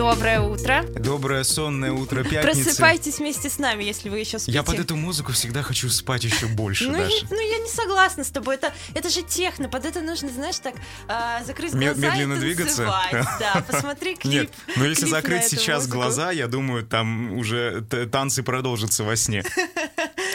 Доброе утро. Доброе сонное утро пятницы. Просыпайтесь вместе с нами, если вы еще спите. Я под эту музыку всегда хочу спать еще больше ну. Я, ну, я не согласна с тобой. Это, это же техно. Под это нужно, знаешь, так э, закрыть глаза Медленно и двигаться. Да, посмотри клип. Нет, но если клип закрыть сейчас музыку. глаза, я думаю, там уже танцы продолжатся во сне.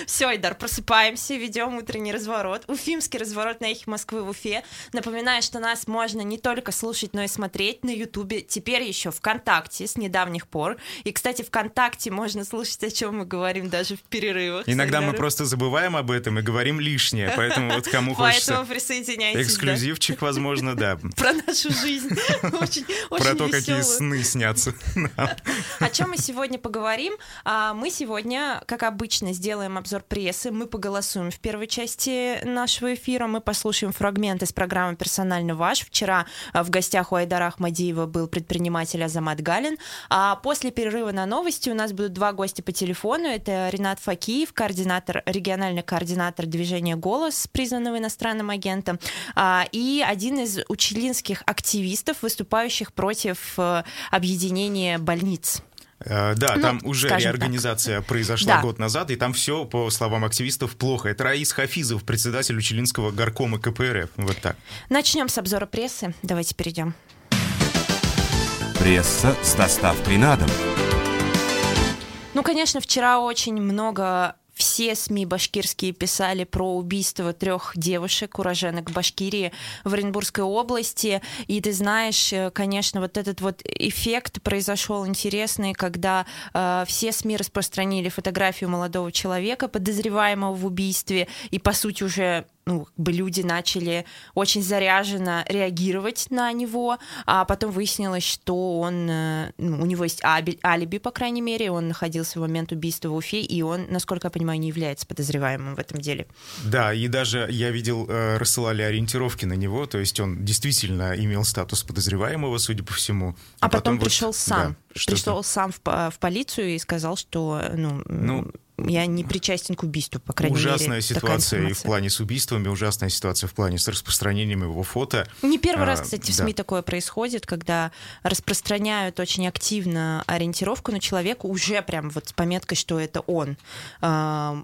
Все, Айдар, просыпаемся, ведем утренний разворот. Уфимский разворот на эхе Москвы в Уфе. Напоминаю, что нас можно не только слушать, но и смотреть на Ютубе. Теперь еще ВКонтакте с недавних пор. И, кстати, ВКонтакте можно слушать, о чем мы говорим даже в перерывах. Иногда мы просто забываем об этом и говорим лишнее, поэтому вот кому хочется Поэтому присоединяйтесь. да. эксклюзивчик, возможно, да. Про нашу жизнь. Очень, Про очень то, какие сны снятся. О чем мы сегодня поговорим? А, Мы сегодня, как обычно, сделаем обзор прессы. Мы поголосуем в первой части нашего эфира. Мы послушаем фрагмент из программы «Персонально ваш». Вчера а, в гостях у Айдара Ахмадиева был предприниматель Азамат Галин. А после перерыва на новости у нас будут два гостя по телефону. Это Ренат Факиев, координатор, региональный координатор движения «Голос», признанного иностранным агентом, а, и один из учелинских активистов, выступающих против э, объединения больниц. Э, Да, Ну, там уже реорганизация произошла Да. год назад, и там все, по словам активистов, плохо. Это Раис Хафизов, председатель Учелинского горкома КПРФ. Вот так. Начнем с обзора прессы. Давайте перейдем. Пресса с доставкой на дом. Ну, конечно, вчера очень много все СМИ башкирские писали про убийство трех девушек, уроженок Башкирии в Оренбургской области. И ты знаешь, э, конечно, вот этот вот эффект произошел интересный, когда э, все СМИ распространили фотографию молодого человека, подозреваемого в убийстве, и, по сути, уже ну, как бы люди начали очень заряженно реагировать на него, а потом выяснилось, что он, э, ну, у него есть аби- алиби, по крайней мере, он находился в момент убийства в Уфе, и он, насколько я понимаю, не является подозреваемым в этом деле. Да, и даже я видел, э, рассылали ориентировки на него, то есть он действительно имел статус подозреваемого, судя по всему. А, потом, вот, пришел сам, да, пришел сам в, в полицию и сказал, что, ну, Ну, я не причастен к убийству, по крайней Ужасная мере. такая ситуация и в плане с убийствами, ужасная ситуация в плане с распространением его фото. Не первый раз, А, кстати, в да. СМИ такое происходит, когда распространяют очень активно ориентировку на человека, уже прям вот с пометкой, что это он, а,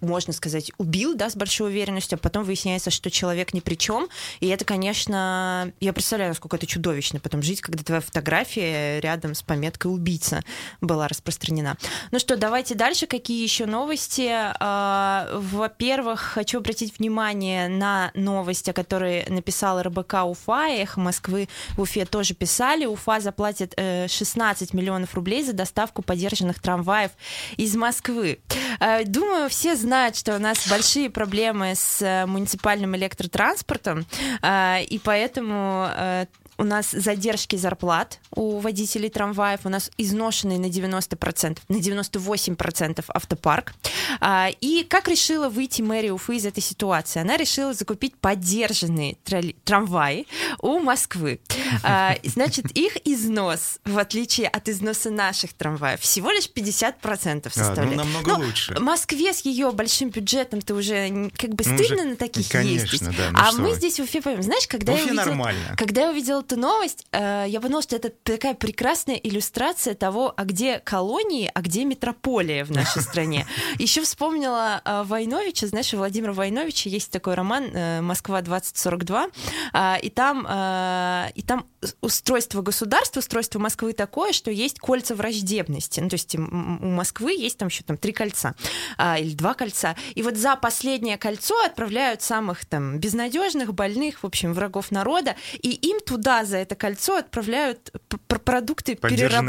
можно сказать, убил, да, с большой уверенностью, а потом выясняется, что человек ни при чем. И это, конечно, я представляю, насколько это чудовищно, потом жить, когда твоя фотография рядом с пометкой убийца была распространена. Ну что, давайте дальше. Какие еще новости? А, Во-первых, хочу обратить внимание на новость, о которой написала РБК Уфа, Эхо Москвы в Уфе тоже писали. Уфа заплатит э, 16 миллионов рублей за доставку подержанных трамваев из Москвы. Э, Думаю, все знают, что у нас большие проблемы с э, муниципальным электротранспортом, э, и поэтому э, у нас задержки зарплат у водителей трамваев, у нас изношенный на 90%, на 98% автопарк. А, И как решила выйти мэрия Уфы из этой ситуации? Она решила закупить поддержанные трамваи у Москвы. А, Значит, их износ, в отличие от износа наших трамваев, всего лишь 50% А, составляет. ну, намного Но лучше. Москве с ее большим бюджетом ты уже как бы Ну, стыдно уже- на таких конечно, ездить. да, ну а что мы здесь в Уфе. Знаешь, когда В я Уфе увидела, нормально. когда я увидела эту новость, э, я подумала, что это такая прекрасная иллюстрация того, а где колонии, а где метрополия в нашей стране. Еще вспомнила э, Войновича, знаешь, у Владимира Войновича есть такой роман э, «Москва 2042», а, и там, и там устройство государства, устройство Москвы такое, что есть кольца враждебности. Ну, то есть у Москвы есть там еще там три кольца а, или два кольца. И вот за последнее кольцо отправляют самых там безнадежных, больных, в общем, врагов народа, и им туда за это кольцо отправляют п- п- продукты перераб-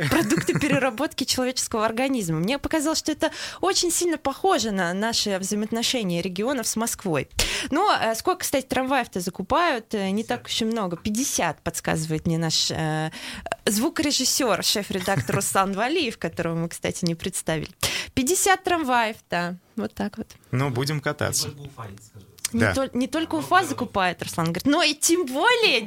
Нет, продукты переработки человеческого организма. Мне показалось, что это очень сильно похоже на наши взаимоотношения регионов с Москвой. Но э, сколько, кстати, трамваев-то закупают? Э, Не так уж и много. 50, подсказывает мне наш э, звукорежиссер, шеф-редактор Руслан Валиев, которого мы, кстати, не представили. 50 трамваев, да. Вот так вот. Ну, будем кататься. Не, Да. тол- не только Уфа закупает, Руслан говорит, но и тем более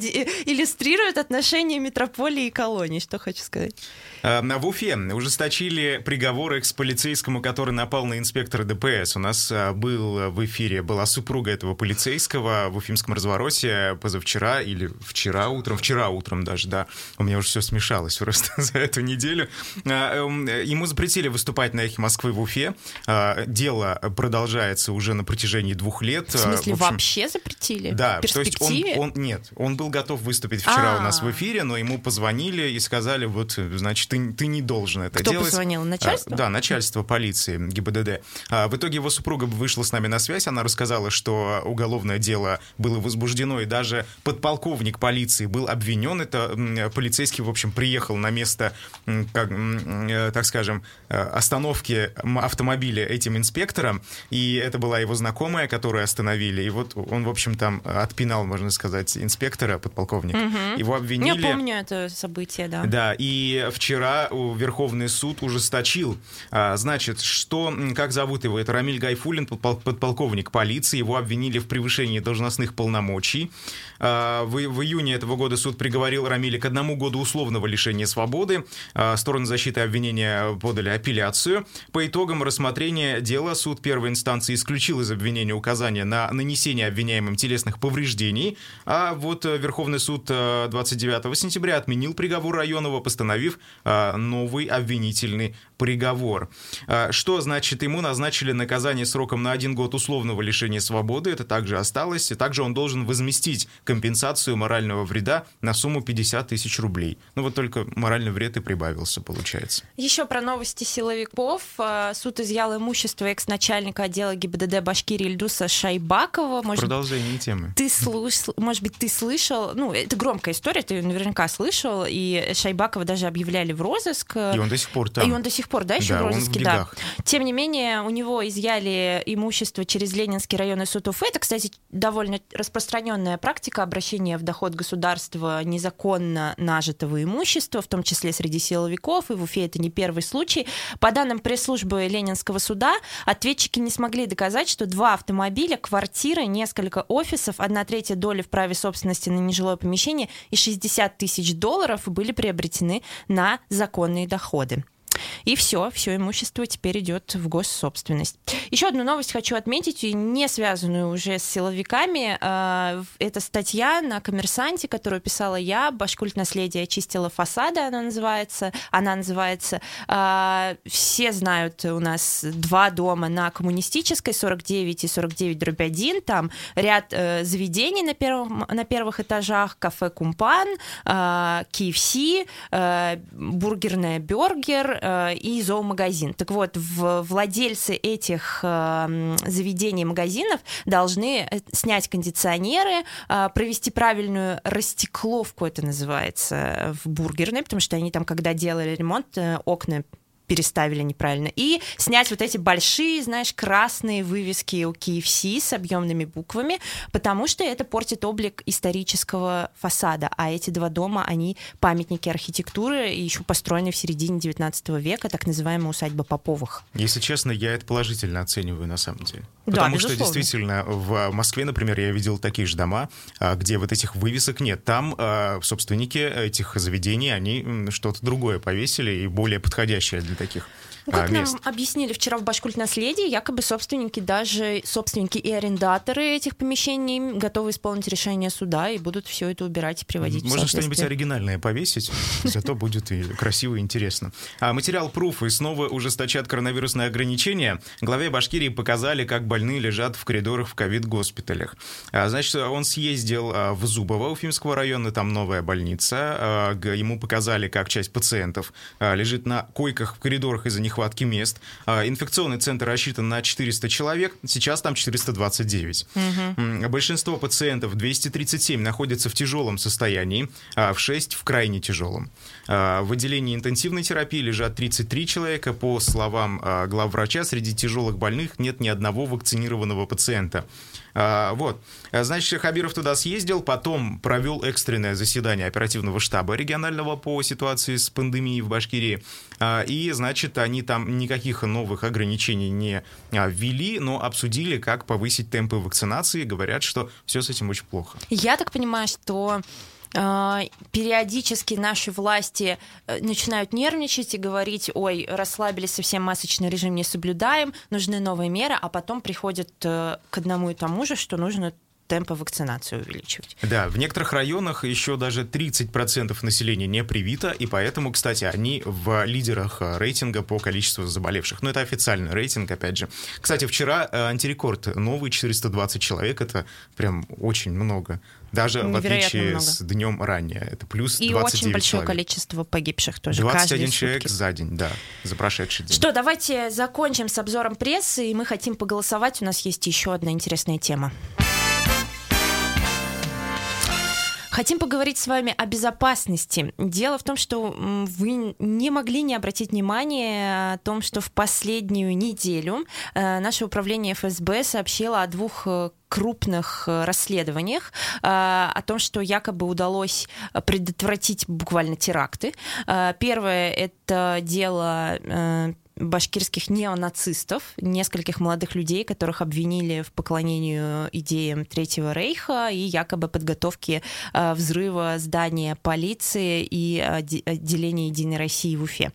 иллюстрирует отношения метрополии и колонии, что хочу сказать. А, В Уфе ужесточили приговоры экс-полицейскому, который напал на инспектора ДПС. У нас а, был в эфире, была супруга этого полицейского в уфимском развороте позавчера или вчера утром, вчера утром даже, да. У меня уже все смешалось просто за эту неделю. А, эм, Ему запретили выступать на «Эхе Москвы» в Уфе. А, Дело продолжается уже на протяжении двух лет. А, общем, вообще запретили? да, то есть он, он нет, он был готов выступить вчера у нас в А. эфире, но ему позвонили и сказали, вот, значит, ты, ты не должен это Кто делать. позвонил? Начальство? А, да, начальство полиции ГИБДД. А, в итоге его супруга вышла с нами на связь, она рассказала, что уголовное дело было возбуждено, и даже подполковник полиции был обвинен. Это полицейский, в общем, приехал на место, как, э, так скажем, э, остановки автомобиля этим инспектором, и это была его знакомая, которую остановили, и вот он, в общем, там отпинал, можно сказать, инспектора, подполковника. Его обвинили... Я помню это событие, да. Да, и вчера Верховный суд ужесточил. А, Значит, что, как зовут его? Это Рамиль Гайфулин, подпол- подполковник полиции. Его обвинили в превышении должностных полномочий. А, В, в июне этого года суд приговорил Рамиля к одному году условного лишения свободы. А, Стороны защиты обвинения подали апелляцию. По итогам рассмотрения дела суд первой инстанции исключил из обвинения указания на нанесение обвиняемым телесных повреждений. А вот э, Верховный суд э, 29 сентября отменил приговор районного, постановив э, новый обвинительный приговор. А, Что значит, ему назначили наказание сроком на один год условного лишения свободы, это также осталось, и также он должен возместить компенсацию морального вреда на сумму 50 тысяч рублей. Ну вот только моральный вред и прибавился, получается. Еще про новости силовиков. Э, Суд изъял имущество экс-начальника отдела ГИБДД Башкирии Ильдуса Шайбакова. Может, Продолжение темы. ты слыш- может быть, ты слышал, ну, это громкая история, ты наверняка слышал, и Шайбакова даже объявляли в розыск. И он до сих пор там. И он до сих пор, да, еще Да, в он в розыске, да. Тем не менее, у него изъяли имущество через Ленинский районный суд Уфы. Это, кстати, довольно распространенная практика обращения в доход государства незаконно нажитого имущества, в том числе среди силовиков, и в Уфе это не первый случай. По данным пресс-службы Ленинского суда, ответчики не смогли доказать, что два автомобиля, квартиры, несколько офисов, одна третья доли в праве собственности на нежилое помещение и 60 тысяч долларов были приобретены на законные доходы. И все, все имущество теперь идет в госсобственность. Еще одну новость хочу отметить, и не связанную уже с силовиками. А, Это статья на коммерсанте, которую писала я. Башкульт наследие очистила фасады, она называется. Она называется. А, Все знают у нас два дома на коммунистической, 49 и 49 дробь 1. Там ряд э, заведений на, первом, на первых этажах. Кафе Кумпан, а, KFC, э, бургерная Бергер и зоомагазин. Так вот, владельцы этих э, заведений, магазинов должны э, снять кондиционеры, э, провести правильную растекловку, это называется, в бургерной, потому что они там, когда делали ремонт, э, окна переставили неправильно. И снять вот эти большие, знаешь, красные вывески у KFC с объемными буквами, потому что это портит облик исторического фасада. А эти два дома, они памятники архитектуры, еще построены в середине 19 века, так называемая усадьба Поповых. Если честно, я это положительно оцениваю на самом деле. Да, Потому что безусловно. действительно в Москве, например, я видел такие же дома, а, где вот этих вывесок нет. Там а, собственники этих заведений, они что-то другое повесили и более подходящее для таких Ну, а, как мест. нам объяснили вчера в Башкульт наследии, якобы собственники, даже собственники и арендаторы этих помещений готовы исполнить решение суда и будут все это убирать и приводить в Можно что-нибудь оригинальное повесить, зато будет и красиво и интересно. А материал Пруф и снова ужесточат коронавирусные ограничения. Главе Башкирии показали, как больные лежат в коридорах в ковид-госпиталях. А, Значит, он съездил а, в Зубово Уфимского района, там новая больница. А, Ему показали, как часть пациентов а, лежит на койках в коридорах из-за нехватки мест. А, Инфекционный центр рассчитан на 400 человек, сейчас там 429. М, Большинство пациентов, 237, находятся в тяжелом состоянии, а в 6 в крайне тяжелом. А, В отделении интенсивной терапии лежат 33 человека. По словам а, главврача, среди тяжелых больных нет ни одного вакцинированного пациента. А, Вот. Значит, Хабиров туда съездил, потом провел экстренное заседание оперативного штаба регионального по ситуации с пандемией в Башкирии. И, значит, они там никаких новых ограничений не ввели, но обсудили, как повысить темпы вакцинации. Говорят, что все с этим очень плохо. Я так понимаю, что периодически наши власти э, начинают нервничать и говорить, ой, расслабились, совсем масочный режим не соблюдаем, нужны новые меры, а потом приходят э, к одному и тому же, что нужно темпы вакцинации увеличивать. Да, в некоторых районах еще даже 30% населения не привито, и поэтому, кстати, они в лидерах э, рейтинга по количеству заболевших. Но это официальный рейтинг, опять же. Кстати, вчера антирекорд новый, 420 человек, это прям очень много. Даже в отличие много. с днем ранее. Это плюс И 29 очень большое человек. количество погибших тоже. 21 человек за день, да, за прошедший день. Что, давайте закончим с обзором прессы, и мы хотим поголосовать. У нас есть еще одна интересная тема. Хотим поговорить с вами о безопасности. Дело в том, что вы не могли не обратить внимание о том, что в последнюю неделю э, наше управление ФСБ сообщило о двух э, крупных э, расследованиях о том, что якобы удалось предотвратить буквально теракты. Первое — это дело башкирских неонацистов, нескольких молодых людей, которых обвинили в поклонению идеям Третьего Рейха и якобы подготовке э, взрыва здания полиции и отделения Единой России в Уфе.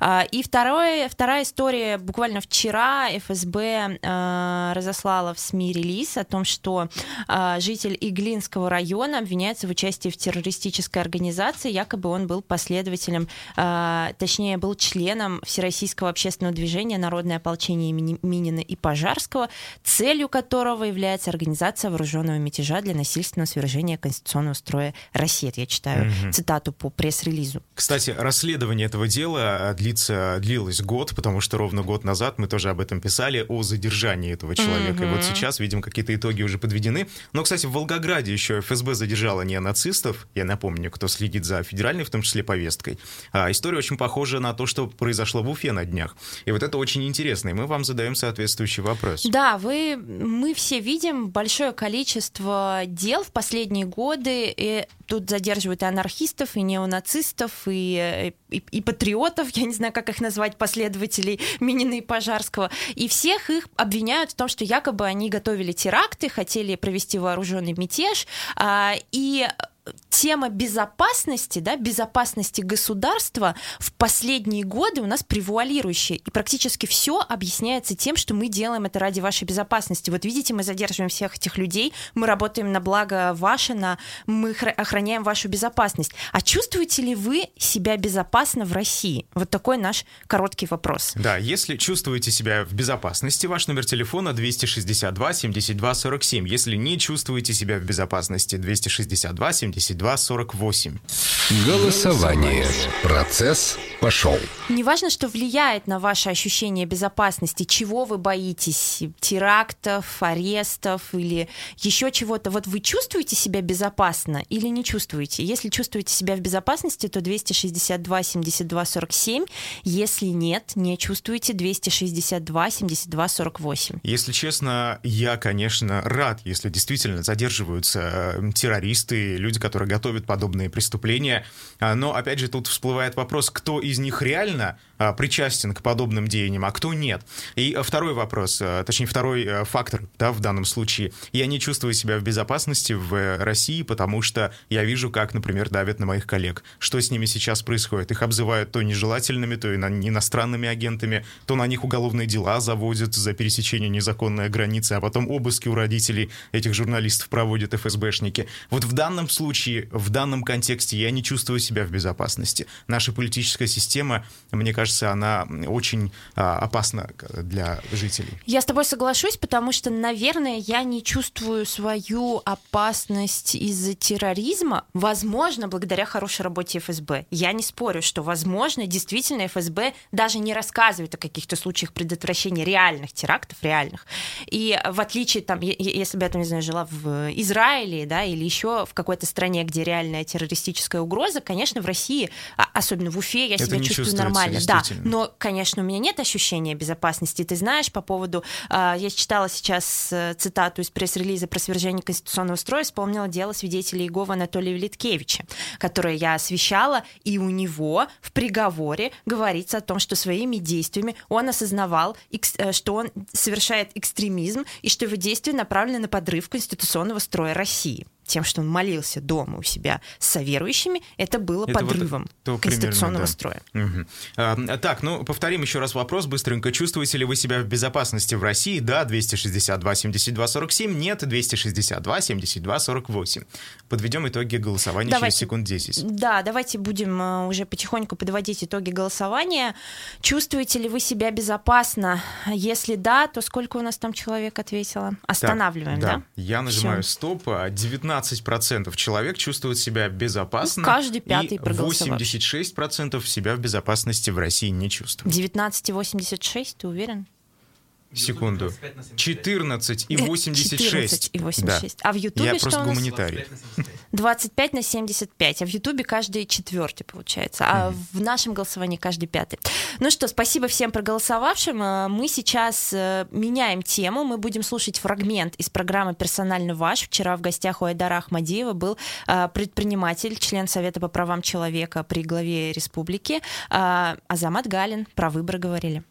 А, и второе, вторая история. Буквально вчера ФСБ а, разослала в СМИ релиз о том, что а, житель Иглинского района обвиняется в участии в террористической организации. Якобы он был последователем, точнее, был членом Всероссийского общественного движения «Народное ополчение имени Минина и Пожарского», целью которого является организация вооруженного мятежа для насильственного свержения конституционного строя России. Это я читаю угу. цитату по пресс-релизу. Кстати, расследование этого дела длится, длилось год, потому что ровно год назад мы тоже об этом писали, о задержании этого человека. Mm-hmm. И вот сейчас, видим, какие-то итоги уже подведены. Но, кстати, в Волгограде еще ФСБ задержала неонацистов. Я напомню, кто следит за федеральной, в том числе, повесткой. А, история очень похожа на то, что произошло в Уфе на днях. И вот это очень интересно, и мы вам задаем соответствующий вопрос. Да, вы, мы все видим большое количество дел в последние годы, и тут задерживают и анархистов, и неонацистов, и, и, и патриотов, я не знаю, как их назвать, последователей Минина и Пожарского, и всех их обвиняют в том, что якобы они готовили теракты, хотели провести вооруженный мятеж, а, и тема безопасности, да, безопасности государства в последние годы у нас превуалирующая. И практически все объясняется тем, что мы делаем это ради вашей безопасности. Вот видите, мы задерживаем всех этих людей, мы работаем на благо ваше, на, мы охраняем вашу безопасность. А чувствуете ли вы себя безопасно в России? Вот такой наш короткий вопрос. Да, если чувствуете себя в безопасности, ваш номер телефона 262 72 47. Если не чувствуете себя в безопасности, 262 72 5248. Голосование. Процесс пошел. Неважно, что влияет на ваше ощущение безопасности, чего вы боитесь, терактов, арестов или еще чего-то. Вот вы чувствуете себя безопасно или не чувствуете? Если чувствуете себя в безопасности, то 262 72 47. Если нет, не чувствуете 262 72 48. Если честно, я, конечно, рад, если действительно задерживаются э, террористы, люди, которые готовят подобные преступления. А, но, опять же, тут всплывает вопрос, кто из них реально а, причастен к подобным деяниям, а кто нет. И а, второй вопрос, точнее, второй фактор да, в данном случае. Я не чувствую себя в безопасности в России, потому что я вижу, как, например, давят на моих коллег. Что с ними сейчас происходит? Их обзывают то нежелательными, то иностранными агентами, то на них уголовные дела заводят за пересечение незаконной границы, а потом обыски у родителей этих журналистов проводят ФСБшники. Вот в данном случае в данном контексте я не чувствую себя в безопасности. Наша политическая система, мне кажется, она очень а, опасна для жителей. Я с тобой соглашусь, потому что, наверное, я не чувствую свою опасность из-за терроризма. Возможно, благодаря хорошей работе ФСБ. Я не спорю, что, возможно, действительно ФСБ даже не рассказывает о каких-то случаях предотвращения реальных терактов, реальных. И в отличие, там, если бы я, там, не знаю, жила в Израиле, да, или еще в какой-то стране, где реальная террористическая угроза, конечно, в России, а особенно в Уфе, я Это себя чувствую нормально. Да, но, конечно, у меня нет ощущения безопасности. Ты знаешь, по поводу... Э, я читала сейчас э, цитату из пресс-релиза про свержение конституционного строя, вспомнила дело свидетеля Иегова Анатолия Велиткевича, которое я освещала, и у него в приговоре говорится о том, что своими действиями он осознавал, э, что он совершает экстремизм, и что его действия направлены на подрыв конституционного строя России тем, что он молился дома у себя с соверующими, это было это подрывом вот конституционного примерно, да. строя. Угу. А, так, ну, повторим еще раз вопрос быстренько. Чувствуете ли вы себя в безопасности в России? Да, 262 72 47, нет, 262 72 48. Подведем итоги голосования давайте, через секунд 10. Да, давайте будем э, уже потихоньку подводить итоги голосования. Чувствуете ли вы себя безопасно? Если да, то сколько у нас там человек ответило? Останавливаем, так, да? да? Я нажимаю Всё. стоп. 19 15% человек чувствуют себя безопасно. Ну, каждый пятый проголосовал. 86% себя в безопасности в России не чувствуют. 19,86, ты уверен? Секунду. 14 и 86. 14 и 86. Да. А в Ютубе Я что просто у нас? гуманитарий. 25 на 75. А в Ютубе каждый четвертый получается. А mm в нашем голосовании каждый пятый. Ну что, спасибо всем проголосовавшим. А, мы сейчас э, меняем тему. Мы будем слушать фрагмент из программы «Персонально ваш». Вчера в гостях у Айдара Ахмадиева был а, предприниматель, член Совета по правам человека при главе республики а, Азамат Галин. Про выборы говорили.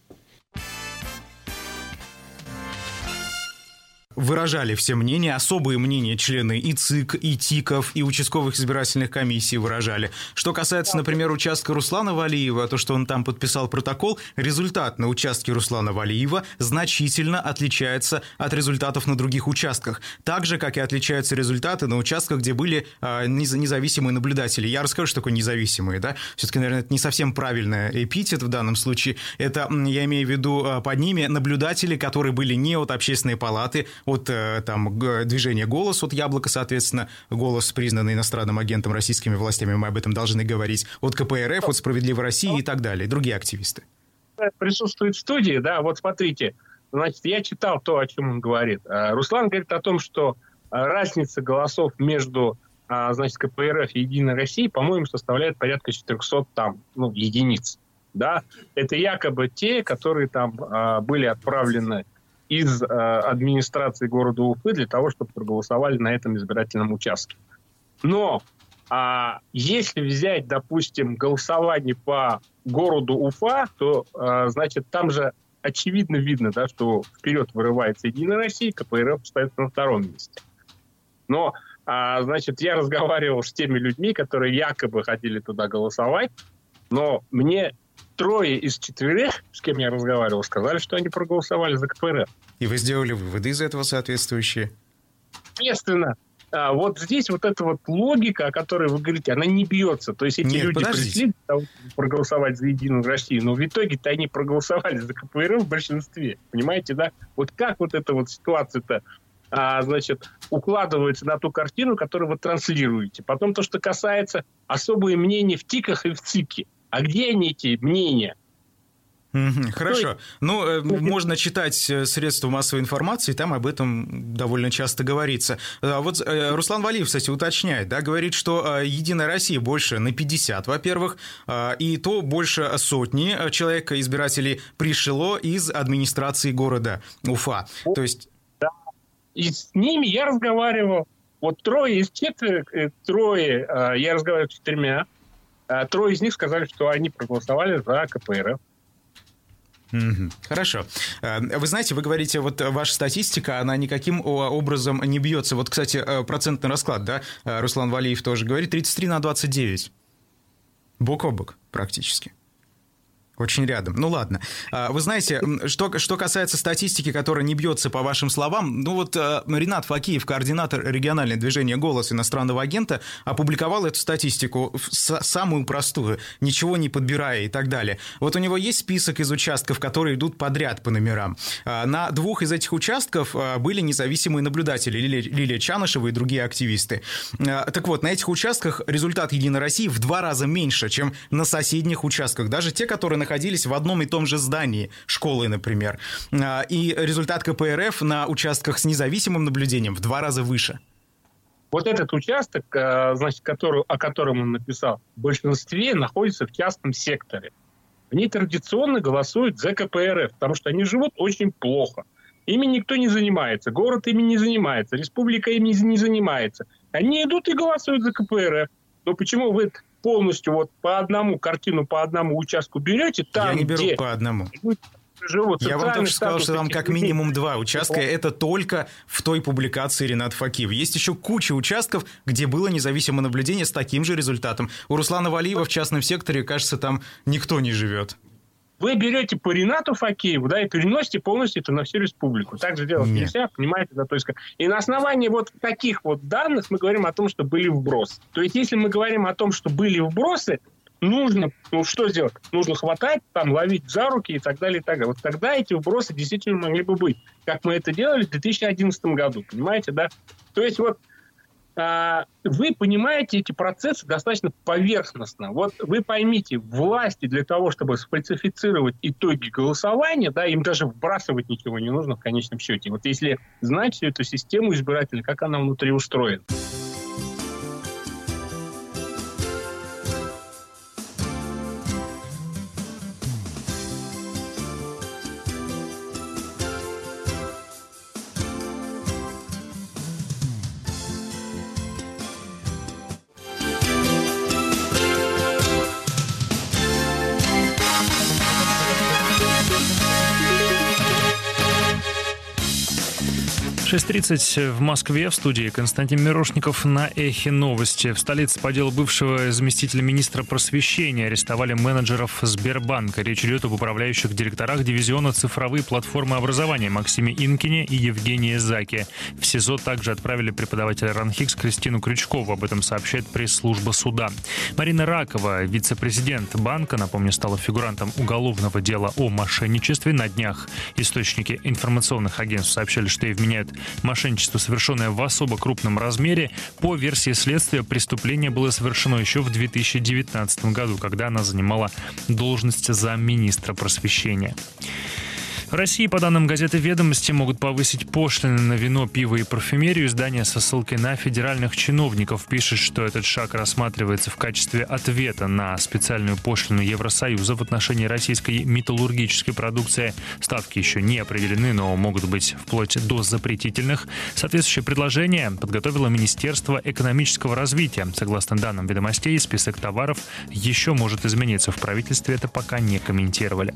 Выражали все мнения, особые мнения члены и ЦИК, и ТИКов, и участковых избирательных комиссий выражали. Что касается, например, участка Руслана Валиева, то, что он там подписал протокол, результат на участке Руслана Валиева значительно отличается от результатов на других участках. Так же, как и отличаются результаты на участках, где были э, независимые наблюдатели. Я расскажу, что такое независимые, да? Все-таки, наверное, это не совсем правильный эпитет в данном случае. Это, я имею в виду, э, под ними наблюдатели, которые были не от общественной палаты, от э, там, движения «Голос», от «Яблока», соответственно, «Голос», признанный иностранным агентом российскими властями, мы об этом должны говорить, от КПРФ, от «Справедливой России» и так далее, другие активисты. Присутствует в студии, да, вот смотрите, значит, я читал то, о чем он говорит. А, Руслан говорит о том, что а, разница голосов между а, значит, КПРФ и Единой Россией, по-моему, составляет порядка 400 там, ну, единиц. Да? Это якобы те, которые там были отправлены из э, администрации города Уфы для того, чтобы проголосовали на этом избирательном участке. Но а если взять, допустим, голосование по городу Уфа, то, а, значит, там же очевидно видно, да, что вперед вырывается Единая Россия, КПРФ остается на втором месте. Но, а, значит, я разговаривал с теми людьми, которые якобы хотели туда голосовать, но мне трое из четверых, с кем я разговаривал, сказали, что они проголосовали за КПРФ. И вы сделали выводы из этого соответствующие? Естественно. А вот здесь вот эта вот логика, о которой вы говорите, она не бьется. То есть эти Нет, люди подождите. пришли проголосовать за Единую Россию, но в итоге-то они проголосовали за КПРФ в большинстве. Понимаете, да? Вот как вот эта вот ситуация-то а, значит, укладывается на ту картину, которую вы транслируете. Потом то, что касается особые мнения в ТИКах и в ЦИКе. А где они, эти мнения? Хорошо. Ну, э, можно читать э, средства массовой информации, там об этом довольно часто говорится. А вот э, Руслан Валиев, кстати, уточняет, да, говорит, что Единая Россия больше на 50, во-первых, и то больше сотни человек, избирателей, пришло из администрации города Уфа. То есть... Да. И с ними я разговаривал. Вот трое из четверых, трое, я разговаривал с четырьмя, а трое из них сказали, что они проголосовали за КПРФ. Хорошо. Э, вы знаете, вы говорите, вот ваша статистика, она никаким образом не бьется. Вот, кстати, э, процентный расклад, да, э, Руслан Валиев тоже говорит, 33 на 29. Бок о бок практически. Очень рядом. Ну ладно. А, вы знаете, что, что касается статистики, которая не бьется по вашим словам, ну вот э, Ренат Факиев, координатор регионального движения «Голос» иностранного агента, опубликовал эту статистику, самую простую, ничего не подбирая и так далее. Вот у него есть список из участков, которые идут подряд по номерам. А, на двух из этих участков а, были независимые наблюдатели, Лилия, Чанышева и другие активисты. Так вот, на этих участках результат «Единой России» в два раза меньше, чем на соседних участках. Даже те, которые находились в одном и том же здании школы, например. А, и результат КПРФ на участках с независимым наблюдением в два раза выше. Вот этот участок, э, значит, который, о котором он написал, в большинстве находится в частном секторе. Они традиционно голосуют за КПРФ, потому что они живут очень плохо. Ими никто не занимается, город ими не занимается, республика ими не занимается. Они идут и голосуют за КПРФ. Но почему вы полностью вот по одному картину, по одному участку берете, там, Я не беру где по одному. живут Я вам только сказал, что там как минимум два участка. Это только в той публикации Ренат Факиев. Есть еще куча участков, где было независимое наблюдение с таким же результатом. У Руслана Валиева в частном секторе, кажется, там никто не живет. Вы берете по Ренату Факееву, да, и переносите полностью это на всю республику. Так же делать Нет. нельзя, понимаете, да, то есть, и на основании вот таких вот данных мы говорим о том, что были вбросы. То есть, если мы говорим о том, что были вбросы, нужно, ну что сделать? Нужно хватать, там, ловить за руки и так далее, и так далее. Вот тогда эти вбросы действительно могли бы быть, как мы это делали в 2011 году, понимаете, да? То есть вот вы понимаете эти процессы достаточно поверхностно. Вот вы поймите, власти для того, чтобы сфальсифицировать итоги голосования, да, им даже вбрасывать ничего не нужно в конечном счете. Вот если знать всю эту систему избирателя, как она внутри устроена. Шесть тридцать в Москве в студии Константин Мирошников на Эхе Новости. В столице по делу бывшего заместителя министра просвещения арестовали менеджеров Сбербанка. Речь идет об управляющих директорах дивизиона цифровые платформы образования Максиме Инкине и Евгении Заке. В СИЗО также отправили преподавателя РАНХИКС Кристину Крючкову. Об этом сообщает пресс-служба суда. Марина Ракова, вице-президент банка, напомню, стала фигурантом уголовного дела о мошенничестве на днях. Источники информационных агентств сообщали, что ей вменяют мошенничество, совершенное в особо крупном размере. По версии следствия, преступление было совершено еще в 2019 году, когда она занимала должность замминистра просвещения. В России, по данным газеты «Ведомости», могут повысить пошлины на вино, пиво и парфюмерию. Издание со ссылкой на федеральных чиновников пишет, что этот шаг рассматривается в качестве ответа на специальную пошлину Евросоюза в отношении российской металлургической продукции. Ставки еще не определены, но могут быть вплоть до запретительных. Соответствующее предложение подготовило Министерство экономического развития. Согласно данным «Ведомостей», список товаров еще может измениться. В правительстве это пока не комментировали.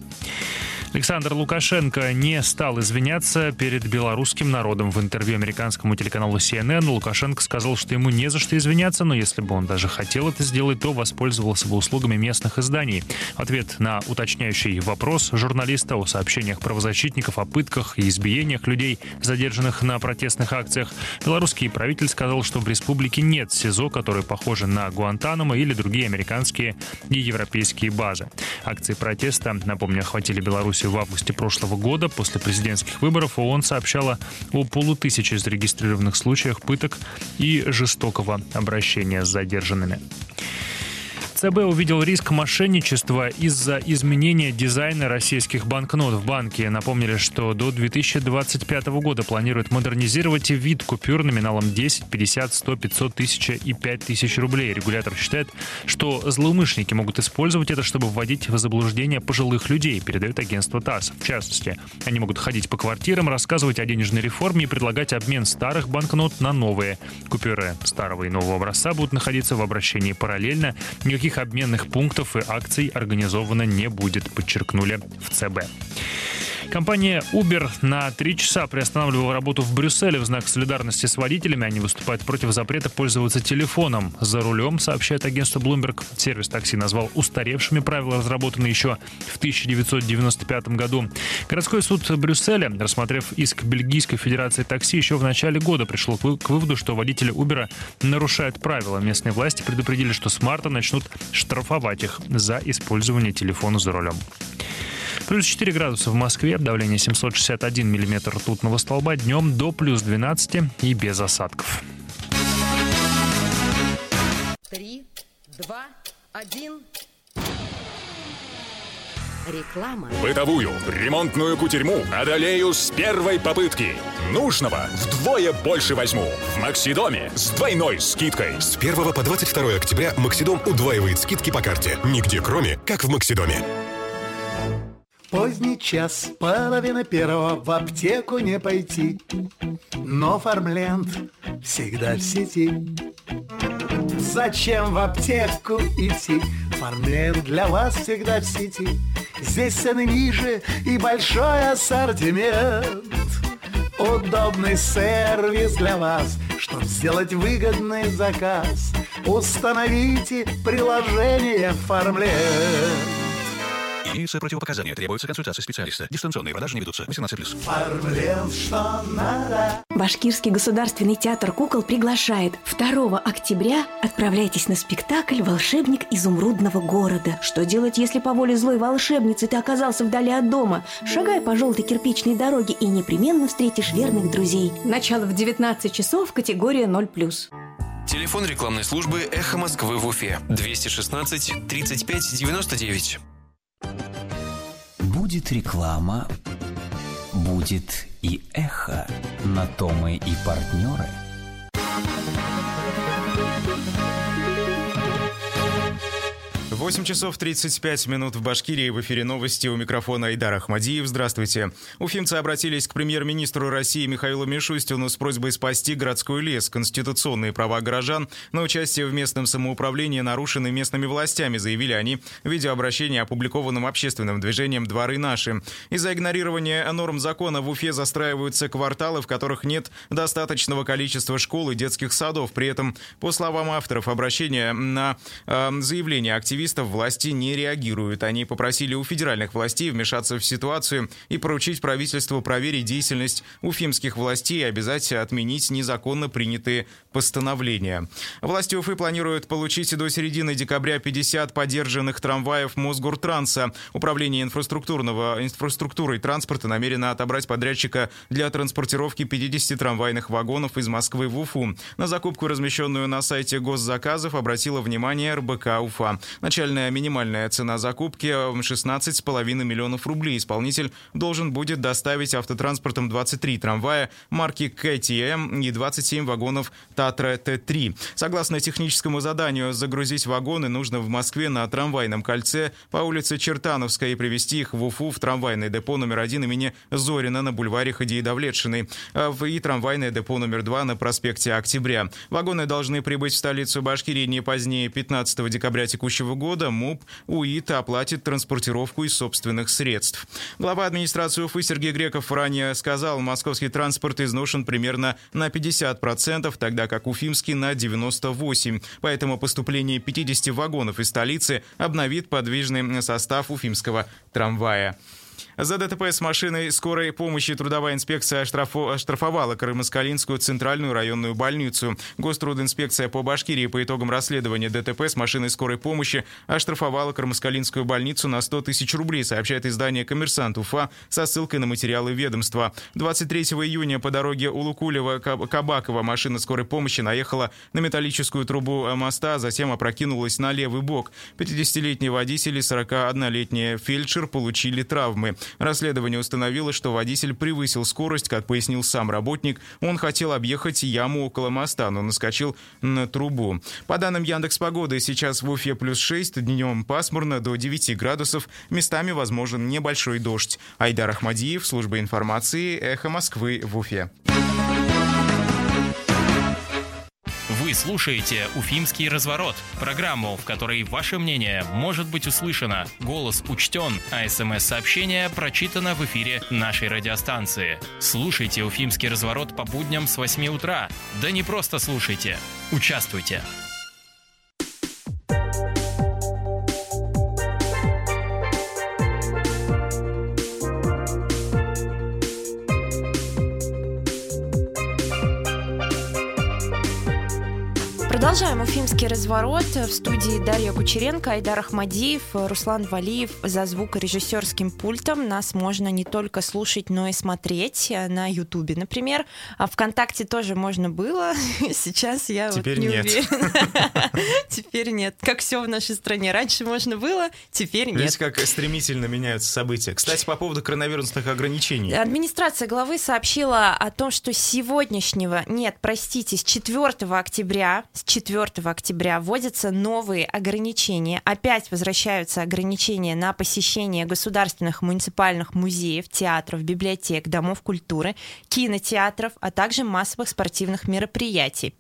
Александр Лукашенко не стал извиняться перед белорусским народом. В интервью американскому телеканалу CNN Лукашенко сказал, что ему не за что извиняться, но если бы он даже хотел это сделать, то воспользовался бы услугами местных изданий. Ответ на уточняющий вопрос журналиста о сообщениях правозащитников о пытках и избиениях людей, задержанных на протестных акциях, белорусский правитель сказал, что в республике нет СИЗО, которые похожи на Гуантанамо или другие американские и европейские базы. Акции протеста, напомню, охватили Беларусь в августе прошлого года. После президентских выборов ООН сообщала о полутысяче зарегистрированных случаях пыток и жестокого обращения с задержанными. ЦБ увидел риск мошенничества из-за изменения дизайна российских банкнот в банке. Напомнили, что до 2025 года планируют модернизировать вид купюр номиналом 10, 50, 100, 500 тысяч и 5 тысяч рублей. Регулятор считает, что злоумышленники могут использовать это, чтобы вводить в заблуждение пожилых людей, передает агентство ТАСС. В частности, они могут ходить по квартирам, рассказывать о денежной реформе и предлагать обмен старых банкнот на новые. Купюры старого и нового образца будут находиться в обращении параллельно. Никаких обменных пунктов и акций организовано не будет, подчеркнули в ЦБ. Компания Uber на три часа приостанавливала работу в Брюсселе в знак солидарности с водителями. Они выступают против запрета пользоваться телефоном за рулем, сообщает агентство Bloomberg. Сервис такси назвал устаревшими правила, разработанные еще в 1995 году. Городской суд Брюсселя, рассмотрев иск Бельгийской Федерации такси, еще в начале года пришел к вы- к выводу, что водители Uber нарушают правила. Местные власти предупредили, что с марта начнут штрафовать их за использование телефона за рулем. Плюс 4 градуса в Москве, давление 761 миллиметр ртутного столба, днем до плюс 12 и без осадков. Три, два, один. Реклама. Бытовую, ремонтную кутерьму одолею с первой попытки. Нужного вдвое больше возьму. В Максидоме с двойной скидкой. С 1 по 22 октября Максидом удваивает скидки по карте. Нигде кроме, как в Максидоме. Поздний час, половина первого, в аптеку не пойти. Но фармленд всегда в сети. Зачем в аптеку идти? Фармленд для вас всегда в сети. Здесь цены ниже и большой ассортимент. Удобный сервис для вас, чтобы сделать выгодный заказ. Установите приложение Фармленд. Имеются противопоказания. Требуется консультация специалиста. Дистанционные продажи не ведутся. 18+. Фармленд, что надо. Башкирский государственный театр кукол приглашает 2 октября отправляйтесь на спектакль «Волшебник изумрудного города». Что делать, если по воле злой волшебницы ты оказался вдали от дома? Шагай по желтой кирпичной дороге и непременно встретишь верных друзей. Начало в 19 часов, категория 0+. Телефон рекламной службы «Эхо Москвы» в Уфе. 216 35 99. Будет реклама, будет и эхо. На то мы и партнеры. Восемь часов 35 минут в Башкирии. В эфире новости у микрофона Айдар Ахмадиев. Здравствуйте. Уфимцы обратились к премьер-министру России Михаилу Мишустину с просьбой спасти городской лес. Конституционные права горожан на участие в местном самоуправлении нарушены местными властями, заявили они в видеообращении, опубликованном общественным движением «Дворы наши». Из-за игнорирования норм закона в Уфе застраиваются кварталы, в которых нет достаточного количества школ и детских садов. При этом, по словам авторов обращения, на э, заявление активистов активистов власти не реагируют. Они попросили у федеральных властей вмешаться в ситуацию и поручить правительству проверить деятельность уфимских властей и обязать отменить незаконно принятые постановления. Власти Уфы планируют получить до середины декабря 50 подержанных трамваев Мосгортранса. Управление инфраструктурного, инфраструктурой транспорта намерено отобрать подрядчика для транспортировки 50 трамвайных вагонов из Москвы в Уфу. На закупку, размещенную на сайте госзаказов, обратила внимание РБК Уфа. Начальная минимальная цена закупки 16,5 миллионов рублей. Исполнитель должен будет доставить автотранспортом 23 трамвая марки КТМ и 27 вагонов Татра Т3. Согласно техническому заданию, загрузить вагоны нужно в Москве на трамвайном кольце по улице Чертановская и привезти их в Уфу в трамвайное депо номер один имени Зорина на бульваре Хадии Давлетшиной и трамвайное депо номер два на проспекте Октября. Вагоны должны прибыть в столицу Башкирии не позднее 15 декабря текущего года МУП УИТ оплатит транспортировку из собственных средств. Глава администрации Уфы Сергей Греков ранее сказал, московский транспорт изношен примерно на 50%, тогда как уфимский на 98%. Поэтому поступление 50 вагонов из столицы обновит подвижный состав уфимского трамвая. За ДТП с машиной скорой помощи трудовая инспекция оштрафовала Крымоскалинскую центральную районную больницу. Гострудинспекция по Башкирии по итогам расследования ДТП с машиной скорой помощи оштрафовала Крымоскалинскую больницу на 100 тысяч рублей, сообщает издание «Коммерсант Уфа» со ссылкой на материалы ведомства. 23 июня по дороге Улукулева-Кабакова машина скорой помощи наехала на металлическую трубу моста, затем опрокинулась на левый бок. 50-летний водитель и 41-летний фельдшер получили травмы. Расследование установило, что водитель превысил скорость, как пояснил сам работник. Он хотел объехать яму около моста, но наскочил на трубу. По данным Яндекс Погоды, сейчас в Уфе плюс 6, днем пасмурно до 9 градусов, местами возможен небольшой дождь. Айдар Ахмадиев, служба информации, Эхо Москвы в Уфе. Вы слушаете «Уфимский разворот» – программу, в которой ваше мнение может быть услышано, голос учтен, а смс-сообщение прочитано в эфире нашей радиостанции. Слушайте «Уфимский разворот» по будням с 8 утра. Да не просто слушайте, участвуйте. Продолжаем уфимский разворот. В студии Дарья Кучеренко, Айдар Ахмадиев, Руслан Валиев за звукорежиссерским пультом. Нас можно не только слушать, но и смотреть на Ютубе, например. А ВКонтакте тоже можно было. Сейчас я теперь вот не нет. уверена. Теперь нет. Как все в нашей стране. Раньше можно было, теперь нет. Видите, как стремительно меняются события. Кстати, по поводу коронавирусных ограничений. Администрация главы сообщила о том, что с сегодняшнего, нет, простите, с 4 октября, с 4 октября вводятся новые ограничения. Опять возвращаются ограничения на посещение государственных муниципальных музеев, театров, библиотек, домов культуры, кинотеатров, а также массовых спортивных мероприятий.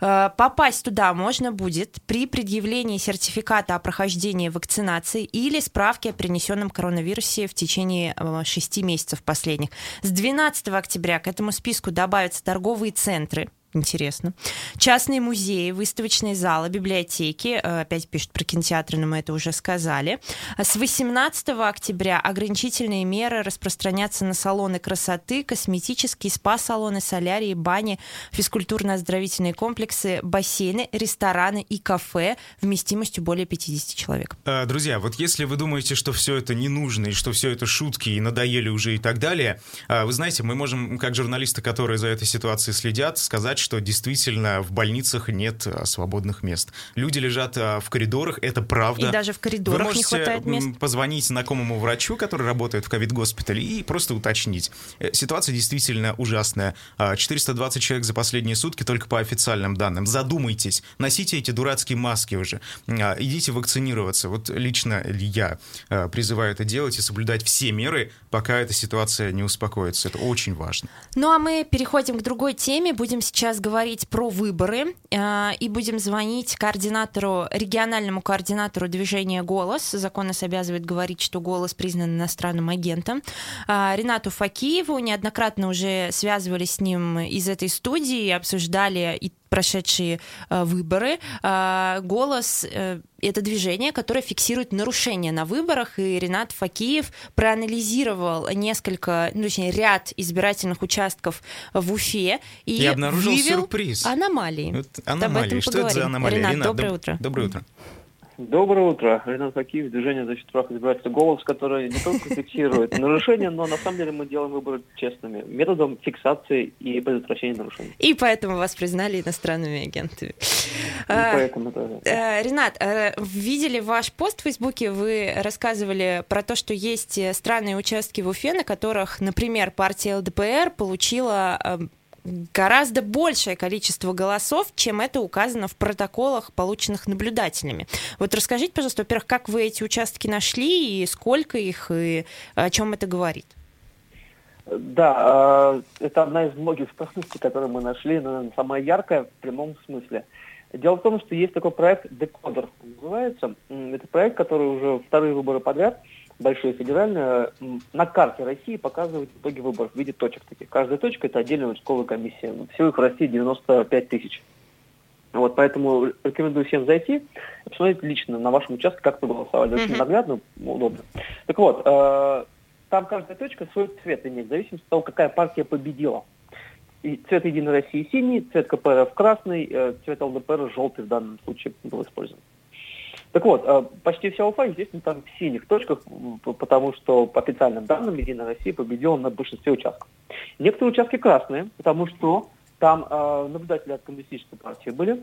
Э, Попасть туда можно будет при предъявлении сертификата о прохождении вакцинации или справки о перенесенном коронавирусе в течение 6 месяцев последних. С 12 октября к этому списку добавятся торговые центры, Интересно. Частные музеи, выставочные залы, библиотеки. Э, Опять пишут про кинотеатры, но мы это уже сказали. С 18 октября ограничительные меры распространятся на салоны красоты, косметические спа-салоны, солярии, бани, физкультурно-оздоровительные комплексы, бассейны, рестораны и кафе вместимостью более 50 человек. А, Друзья, вот если вы думаете, что все это не нужно, и что все это шутки, и надоели уже и так далее, а, вы знаете, мы можем, как журналисты, которые за этой ситуацией следят, сказать, что действительно в больницах нет а, свободных мест. Люди лежат а, в коридорах, это правда. И даже в коридорах Вы не хватает мест. позвонить знакомому врачу, который работает в ковид-госпитале, и просто уточнить. Э, Ситуация действительно ужасная. А, 420 человек за последние сутки только по официальным данным. Задумайтесь, носите эти дурацкие маски уже. А, Идите вакцинироваться. Вот лично я а, призываю это делать и соблюдать все меры, пока эта ситуация не успокоится. Это очень важно. Ну а мы переходим к другой теме. Будем сейчас говорить про выборы э, и будем звонить координатору, региональному координатору движения «Голос». Закон нас обязывает говорить, что «Голос» признан иностранным агентом. э, Ренату Факиеву. Неоднократно уже связывались с ним из этой студии, обсуждали и прошедшие э, выборы. Э, «Голос» э, это движение, которое фиксирует нарушения на выборах, и Ренат Факиев проанализировал несколько, ну, точнее, ряд избирательных участков в Уфе и, И обнаружил сюрприз. аномалии. Вот Об аномалии. этом Что это за поговорим. аномалия? Ренат, Ренат, доброе доб- утро. Доброе утро. Доброе утро. Ренат Факиев, движение защиты прав избирателя «Голос», которое не только фиксирует нарушения, но на самом деле мы делаем выборы честными, методом фиксации и предотвращения нарушений. И поэтому вас признали иностранными агентами. А, поэтому. Э, Ренат, э, видели ваш пост в Фейсбуке, вы рассказывали про то, что есть э, странные участки в Уфе, на которых, например, партия ЛДПР получила гораздо большее количество голосов, чем это указано в протоколах, полученных наблюдателями. Вот расскажите, пожалуйста, во-первых, как вы эти участки нашли, и сколько их, и о чем это говорит? Да, э, это одна из многих странностей, которые мы нашли, наверное, самая яркая в прямом смысле. Дело в том, что есть такой проект «Декодер» называется. Это проект, который уже вторые выборы подряд, большие федеральные, м, на карте России показывает итоги выборов в виде точек таких. Каждая точка – это отдельная участковая комиссия. Всего их в России 95 тысяч. Вот, поэтому рекомендую всем зайти и посмотреть лично на вашем участке, как вы голосовали. Очень наглядно, удобно. Так вот, э, там каждая точка свой цвет имеет, в зависимости от того, какая партия победила. И цвет Единой России синий, цвет КПРФ красный, э, цвет ЛДПР желтый в данном случае был использован. Так вот, э, почти вся Уфа, естественно, там в синих точках, потому что по официальным данным Единая Россия победила на большинстве участков. Некоторые участки красные, потому что там э, наблюдатели от коммунистической партии были,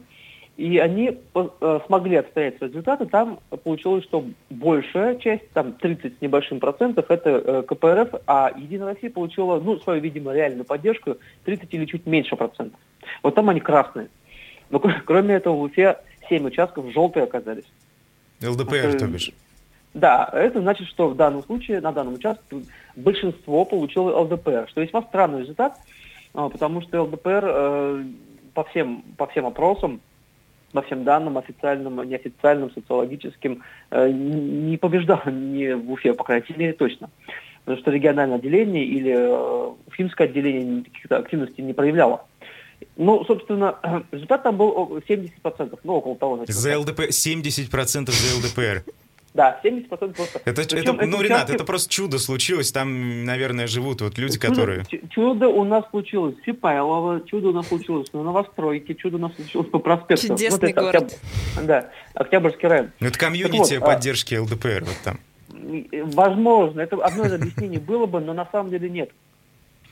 и они э, смогли отстоять результаты. Там получилось, что большая часть, там 30 с небольшим процентов, это КПРФ, а Единая Россия получила, ну, свою, видимо, реальную поддержку 30 или чуть меньше процентов. Вот там они красные. Но кр- кроме этого в Уфе 7 участков желтые оказались. ЛДПР, Это- то бишь. Да, это значит, что в данном случае, на данном участке, большинство получило ЛДПР, что весьма странный результат, а, потому что ЛДПР э, по, всем, по всем опросам, по всем данным, официальным, неофициальным, социологическим, э, не побеждал ни в Уфе, по крайней мере, точно. Потому что региональное отделение или э, уфимское отделение каких-то активностей не проявляло. Ну, собственно, результат там был о- 70%, ну, около того. значит, За ЛДПР, 70% за ЛДПР. Да, 70% просто. Это, Причем это, ну, Ренат, участки- это просто чудо случилось. Там, наверное, живут вот люди, Чудо- которые... Чудо у нас случилось в Сипайлово, чудо у нас случилось на Новостройке, чудо у нас случилось по проспекту. Чудесный это город. Октяб- Да, Октябрьский район. Ну, это комьюнити Так вот, а- поддержки ЛДПР вот там. Возможно, это одно из объяснений было бы, но на самом деле нет.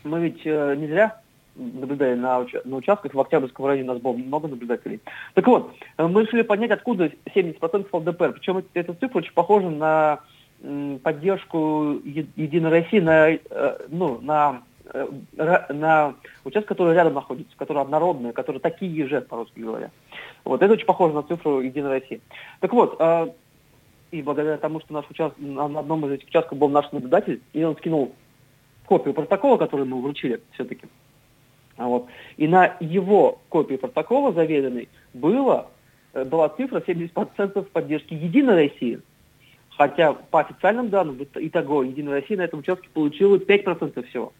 Мы ведь э, не зря наблюдали на, уча- на участках, в Октябрьском районе у нас было много наблюдателей. Так вот, э, мы решили понять, откуда 70% ЛДПР. Причем эт- эта цифра очень похожа на поддержку Единой России на, э, ну, на, э, на участок, который рядом находится, который однородный, который такие же, по-русски говоря. Вот это очень похоже на цифру Единой России. Так вот, и благодаря тому, что наш участок, на на одном из этих участков был наш наблюдатель, и он скинул копию протокола, который мы вручили все-таки. А вот. И на его копии протокола заверенной было, э, была цифра 70% поддержки Единой России. Хотя по официальным данным, ит- итого Единая Россия на этом участке получила 5% всего.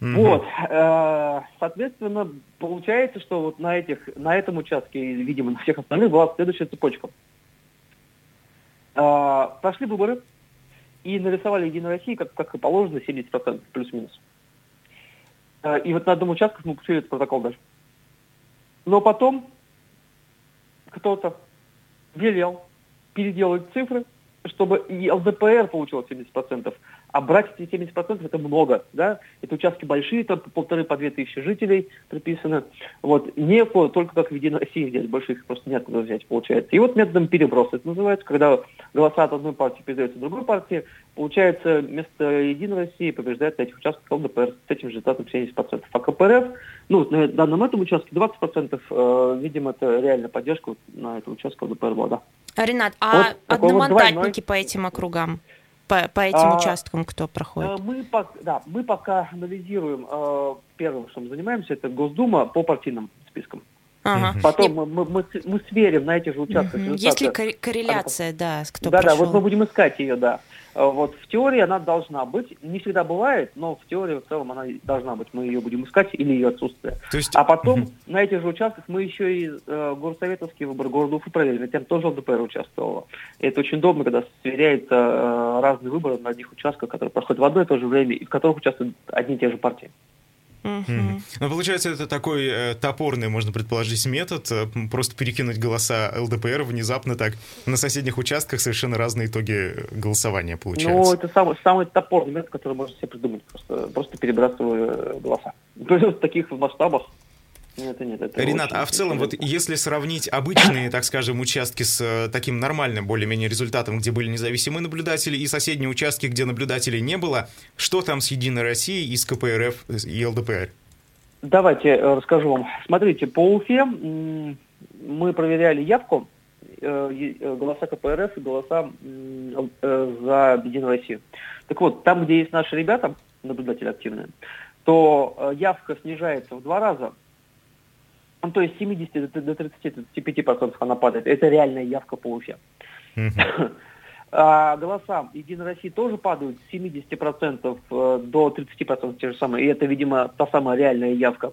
Вот, э, соответственно, получается, что вот на этих, на этом участке видимо, на всех остальных была следующая цепочка. Э, Прошли выборы и нарисовали Единой России, как, как и положено, 70% плюс-минус. И вот на одном участке мы пустили этот протокол даже. Но потом кто-то велел переделать цифры, чтобы и ЛДПР получил 70%, а брать эти 70% это много, да, это участки большие, там по полторы, по две тысячи жителей приписано, вот, не по- только как в Единой России взять, больших просто неоткуда взять, получается. И вот методом переброса это называется, когда голоса от одной партии передаются другой партии, получается, вместо Единой России побеждает на этих участках ЛДПР с этим результатом 70%. А КПРФ, ну, на данном этом участке 20%, э, видимо, это реальная поддержка вот на этом участке ЛДПР была, да. Ренат, а Вот такой вот одномандатники двойной. по этим округам, по, по этим А, участкам кто проходит? Э, Мы, пок- да, мы пока анализируем, э, первым, что мы занимаемся, это Госдума по партийным спискам. Ага. Потом мы, мы, мы с- мы сверим на этих же участках результаты. Есть ли корре- корреляция, да, с кто да, да, прошел? вот мы будем искать ее, да. Э, Вот в теории она должна быть, не всегда бывает, но в теории в целом она должна быть. Мы ее будем искать или ее отсутствие. То есть... А потом на этих же участках мы еще и э, горсоветовские выборы города Уфы проверили, там тоже ЛДПР участвовала. И это очень удобно, когда сверяется э, разные выборы на одних участках, которые проходят в одно и то же время, и в которых участвуют одни и те же партии. Мгм. Ну, получается, это такой э, топорный, можно предположить, метод, э, просто перекинуть голоса ЛДПР внезапно так на соседних участках совершенно разные итоги э, голосования Ну, получаются. это самый, самый топорный метод, который можно себе придумать, просто, просто перебрасывая э, голоса. То есть в таких масштабах нет, нет. Это Ренат, а в целом, вот если сравнить обычные, так скажем, участки с э, таким нормальным более-менее результатом, где были независимые наблюдатели, и соседние участки, где наблюдателей не было, что там с Единой Россией и с КПРФ и ЛДПР? Давайте э, расскажу вам. Смотрите, по Уфе мы проверяли явку, э, э, голоса КПРФ и голоса э, за Единую Россию. Так вот, там, где есть наши ребята, наблюдатели активные, то э, явка снижается в два раза. Ну, то есть с 70 до 30-35% она падает. Это реальная явка по Уфе. А голоса Единой России тоже падают с 70% э, до 30% те же самые. И это, видимо, та самая реальная явка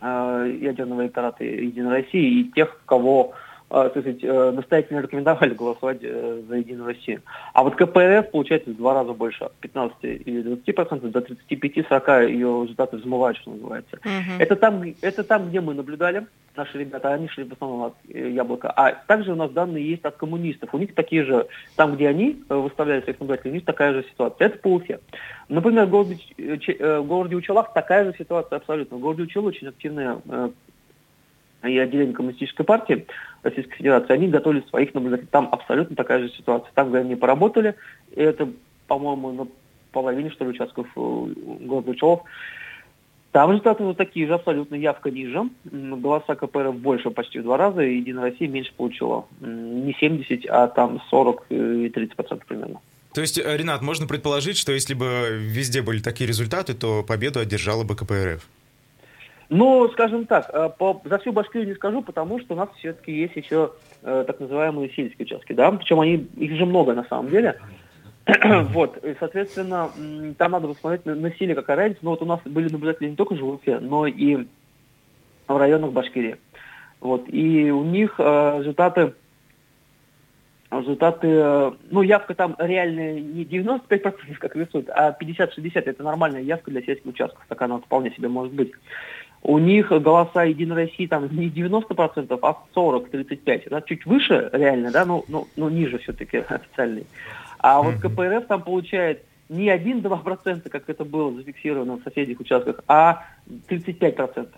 э, ядерного электората Единой России и тех, кого так сказать, э, настоятельно рекомендовали голосовать э, за Единую Россию. А вот КПРФ, получается, в два раза больше, от 15 или 20% до 35-40 ее результаты взмывают, что называется. Это там, это там, где мы наблюдали, наши ребята, они шли в основном от э, яблока. А также у нас данные есть от коммунистов. У них такие же, там, где они э, выставляли своих наблюдателей, у них такая же ситуация. Это по Уфе. Например, в городе, э, э, в городе Учелах такая же ситуация абсолютно. В городе Учел очень активная э, и отделение коммунистической партии Российской Федерации, они готовили своих наблюдателей. Там абсолютно такая же ситуация. Там, где они поработали, и это, по-моему, на половине, что ли, участков э, города Учелов, там результаты вот такие же, абсолютно явка ниже. Голоса КПРФ больше почти в два раза, и Единая Россия меньше получила. Не 70, а там 40 и 30 процентов примерно. То есть, э, Ренат, можно предположить, что если бы везде были такие результаты, то победу одержала бы КПРФ. Ну, скажем так, э, по, за всю Башкирию не скажу, потому что у нас все-таки есть еще э, так называемые сельские участки, да, причем они, их же много на самом деле. вот, и, соответственно, там надо посмотреть на, на силе, какая разница. Но вот у нас были наблюдатели не только в Уфе, но и в районах Башкирии. Вот, и у них э, результаты результаты, э, ну, явка там реальная не 95%, как рисуют, а 50-60% это нормальная явка для сельских участков, так она вполне себе может быть. У них голоса Единой России там не 90%, а 40-35%. Да, чуть выше реально, да, но, но, но ниже все-таки официальный. А вот КПРФ там получает не 1-2%, как это было зафиксировано в соседних участках, а 35%.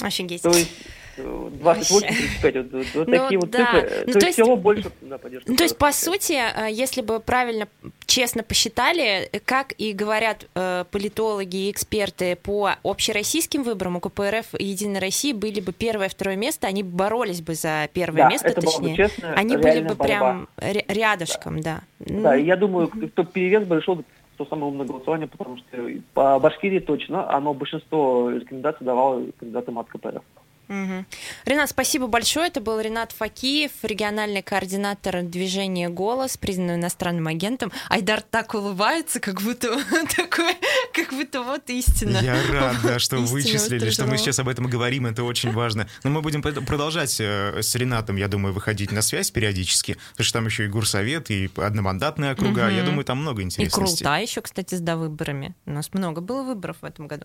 Офигеть. То есть 28-35, вот, вот Ну такие вот да. цифры. Ну, то, то есть всего больше да. Ну, то есть, по сути, э, если бы правильно, честно посчитали, как и говорят э, политологи и эксперты по общероссийским выборам, у КПРФ и Единой России были бы первое, второе место, они боролись бы за первое Да, место, была бы точнее. честная, они были бы борьба. прям ря- рядышком, да. Да, и я думаю, кто перевес бы решил то самое умное голосование, потому что по Башкирии точно, оно большинство рекомендаций давало кандидатам от КПРФ. Мгм. Ренат, спасибо большое. Это был Ренат Факиев, региональный координатор движения «Голос», признанный иностранным агентом. Айдар так улыбается, как будто такой, как будто вот истина. Я рад, да, что вычислили, что мы сейчас об этом говорим, это очень важно. Но мы будем пр- продолжать э, с Ренатом, я думаю, выходить на связь периодически, потому что там еще и горсовет, и одномандатные округа, я думаю, там много И интересностей. Крултай еще, кстати, с довыборами. У нас много было выборов в этом году.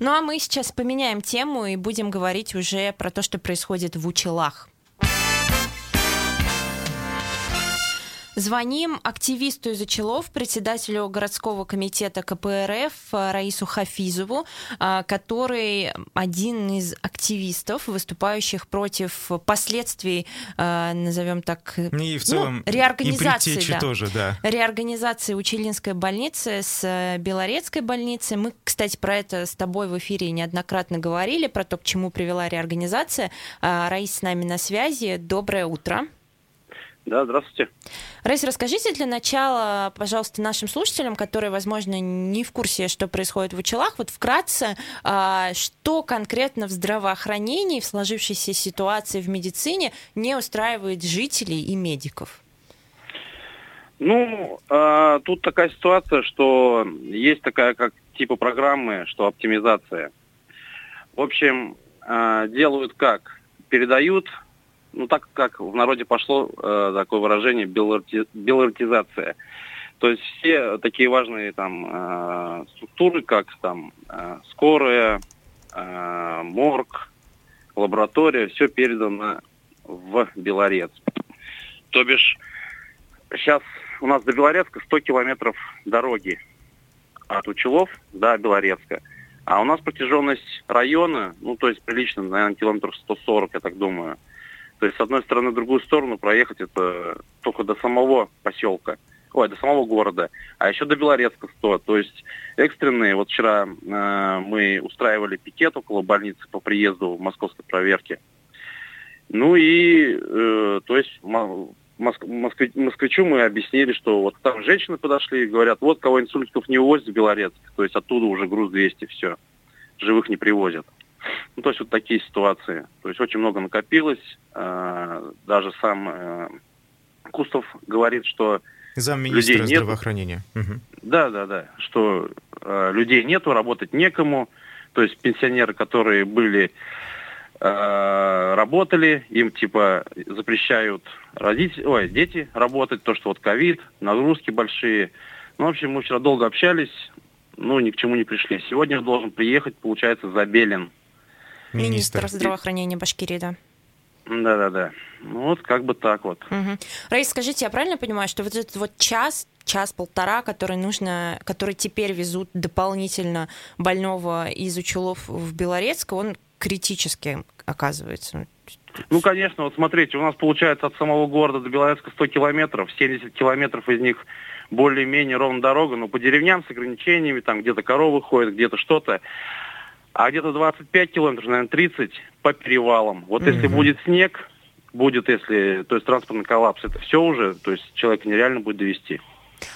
Ну а мы сейчас поменяем тему и будем говорить уже про то, что происходит в Учелах. Звоним активисту из Учелов, председателю городского комитета КПРФ э, Раису Хафизову, а, который один из активистов, выступающих против последствий, а, назовем так, И в ну, целом и реорганизации. предтечи да. тоже, да. Реорганизации Учелинской больницы с э, Белорецкой больницей. Мы, кстати, про это с тобой в эфире неоднократно говорили, про то, к чему привела реорганизация. Раис с нами на связи. Доброе утро. Да, здравствуйте. Раис, расскажите для начала, пожалуйста, нашим слушателям, которые, возможно, не в курсе, что происходит в Учелах, вот вкратце, а, что конкретно в здравоохранении, в сложившейся ситуации в медицине не устраивает жителей и медиков? Ну, э, тут такая ситуация, что есть такая как типа программы, что оптимизация. В общем, э, делают как? Передают, ну так как в народе пошло э, такое выражение белорти- белоротизация. То есть все такие важные там э, структуры, как там э, скорая, э, морг, лаборатория, все передано в Белорец. То бишь сейчас у нас до Белорецка 100 километров дороги от Учелов до Белорецка. А у нас протяженность района, ну, то есть прилично, наверное, километров 140, я так думаю. То есть с одной стороны в другую сторону проехать это только до самого поселка, ой, до самого города, а еще до Белорецка 100. То есть экстренные, вот вчера э, мы устраивали пикет около больницы по приезду в московской проверке. Ну и, э, то есть, мо- моск- москви- москвичу мы объяснили, что вот там женщины подошли и говорят, вот кого инсультиков не увозят в Белорецк, то есть оттуда уже груз 200, все, живых не привозят. Ну, то есть вот такие ситуации. То есть очень много накопилось. Э, даже сам э, Кустов говорит, что Замминистра людей нету. здравоохранения. Мгм. Да, да, да. Что э, людей нету, работать некому. То есть пенсионеры, которые были, э, работали, им типа запрещают родители, ой, дети работать, то, что вот ковид, нагрузки большие. Ну, в общем, мы вчера долго общались, ну, ни к чему не пришли. Сегодня должен приехать, получается, Забелин. Министр здравоохранения Башкирии, да. Да-да-да. Ну, вот как бы так вот. Мгм. Раис, скажите, я правильно понимаю, что вот этот вот час, час-полтора, который нужно, который теперь везут дополнительно больного из Учелов в Белорецк, он критически оказывается? Ну, конечно, вот смотрите, у нас получается от самого города до Белорецка 100 километров, 70 километров из них более-менее ровная дорога, но по деревням с ограничениями, там где-то коровы ходят, где-то что-то. А где-то 25 километров, наверное, 30 по перевалам. Вот если Мгм. будет снег, будет, если, то есть транспортный коллапс, это все уже, то есть человека нереально будет довести.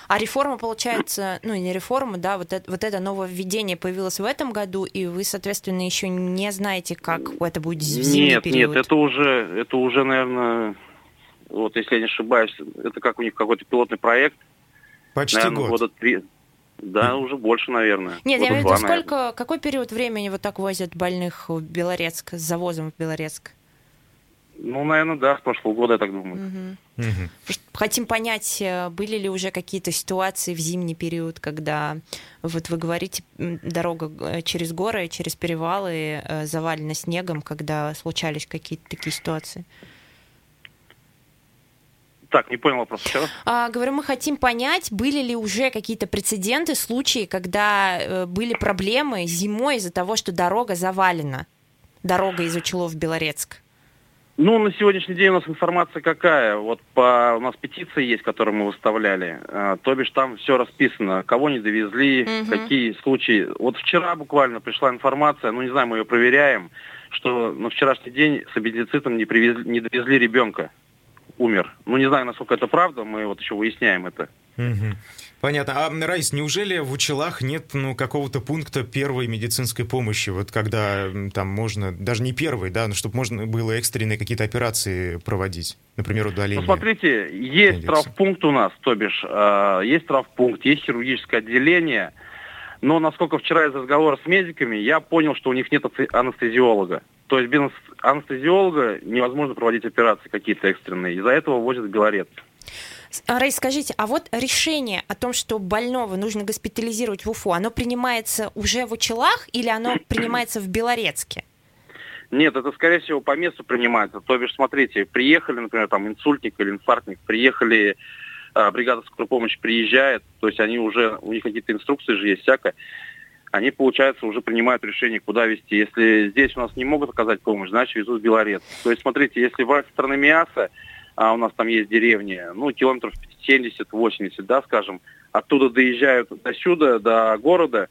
А реформа, получается, ну, не реформа, да, вот это, вот это нововведение появилось в этом году, и вы, соответственно, еще не знаете, как это будет в зимний Нет, период. нет, это уже, это уже, наверное, вот если я не ошибаюсь, это как у них какой-то пилотный проект. Почти наверное, год. года три. Да, уже больше, наверное. Нет, я Года имею в виду, наверное. сколько, какой период времени вот так возят больных в Белорецк, с завозом в Белорецк? Ну, наверное, да, с прошлого года, я так думаю. Мгм. Хотим понять, э, были ли уже какие-то ситуации в зимний период, когда, вот вы говорите, дорога э, через горы, через перевалы э, завалена снегом, когда случались какие-то такие ситуации? Так, не понял вопрос еще раз. А, говорю, мы хотим понять, были ли уже какие-то прецеденты, случаи, когда э, были проблемы зимой из-за того, что дорога завалена, дорога из Учелов в Белорецк. Ну, на сегодняшний день у нас информация какая? Вот по, у нас петиция есть, которую мы выставляли. А, то бишь там все расписано, кого не довезли, Мгм. какие случаи. Вот вчера буквально пришла информация, ну не знаю, мы ее проверяем, что на вчерашний день с аппендицитом не, привезли, не довезли ребенка. Умер. Ну не знаю, насколько это правда, мы вот еще выясняем это. Понятно. А, Раис, неужели в Учелах нет ну, какого-то пункта первой медицинской помощи? Вот когда там можно, даже не первой, да, но чтобы можно было экстренные какие-то операции проводить, например, удаление. Ну, смотрите, есть травпункт у нас, то бишь, э, есть травпункт, есть хирургическое отделение, но насколько вчера из разговора с медиками, я понял, что у них нет анестезиолога. То есть без анестезиолога невозможно проводить операции какие-то экстренные. Из-за этого возят в Белорет. С- а, скажите, а вот решение о том, что больного нужно госпитализировать в Уфу, оно принимается уже в Учелах или оно принимается в Белорецке? Нет, это, скорее всего, по месту принимается. То бишь, смотрите, приехали, например, там инсультник или инфарктник, приехали, бригада скорой помощи приезжает, то есть они уже, у них какие-то инструкции же есть всякое, они, получается, уже принимают решение, куда везти. Если здесь у нас не могут оказать помощь, значит, везут в Белорет. То есть, смотрите, если со стороны Миаса, а у нас там есть деревни, ну, километров 70-80, да, скажем, оттуда доезжают до сюда, до города,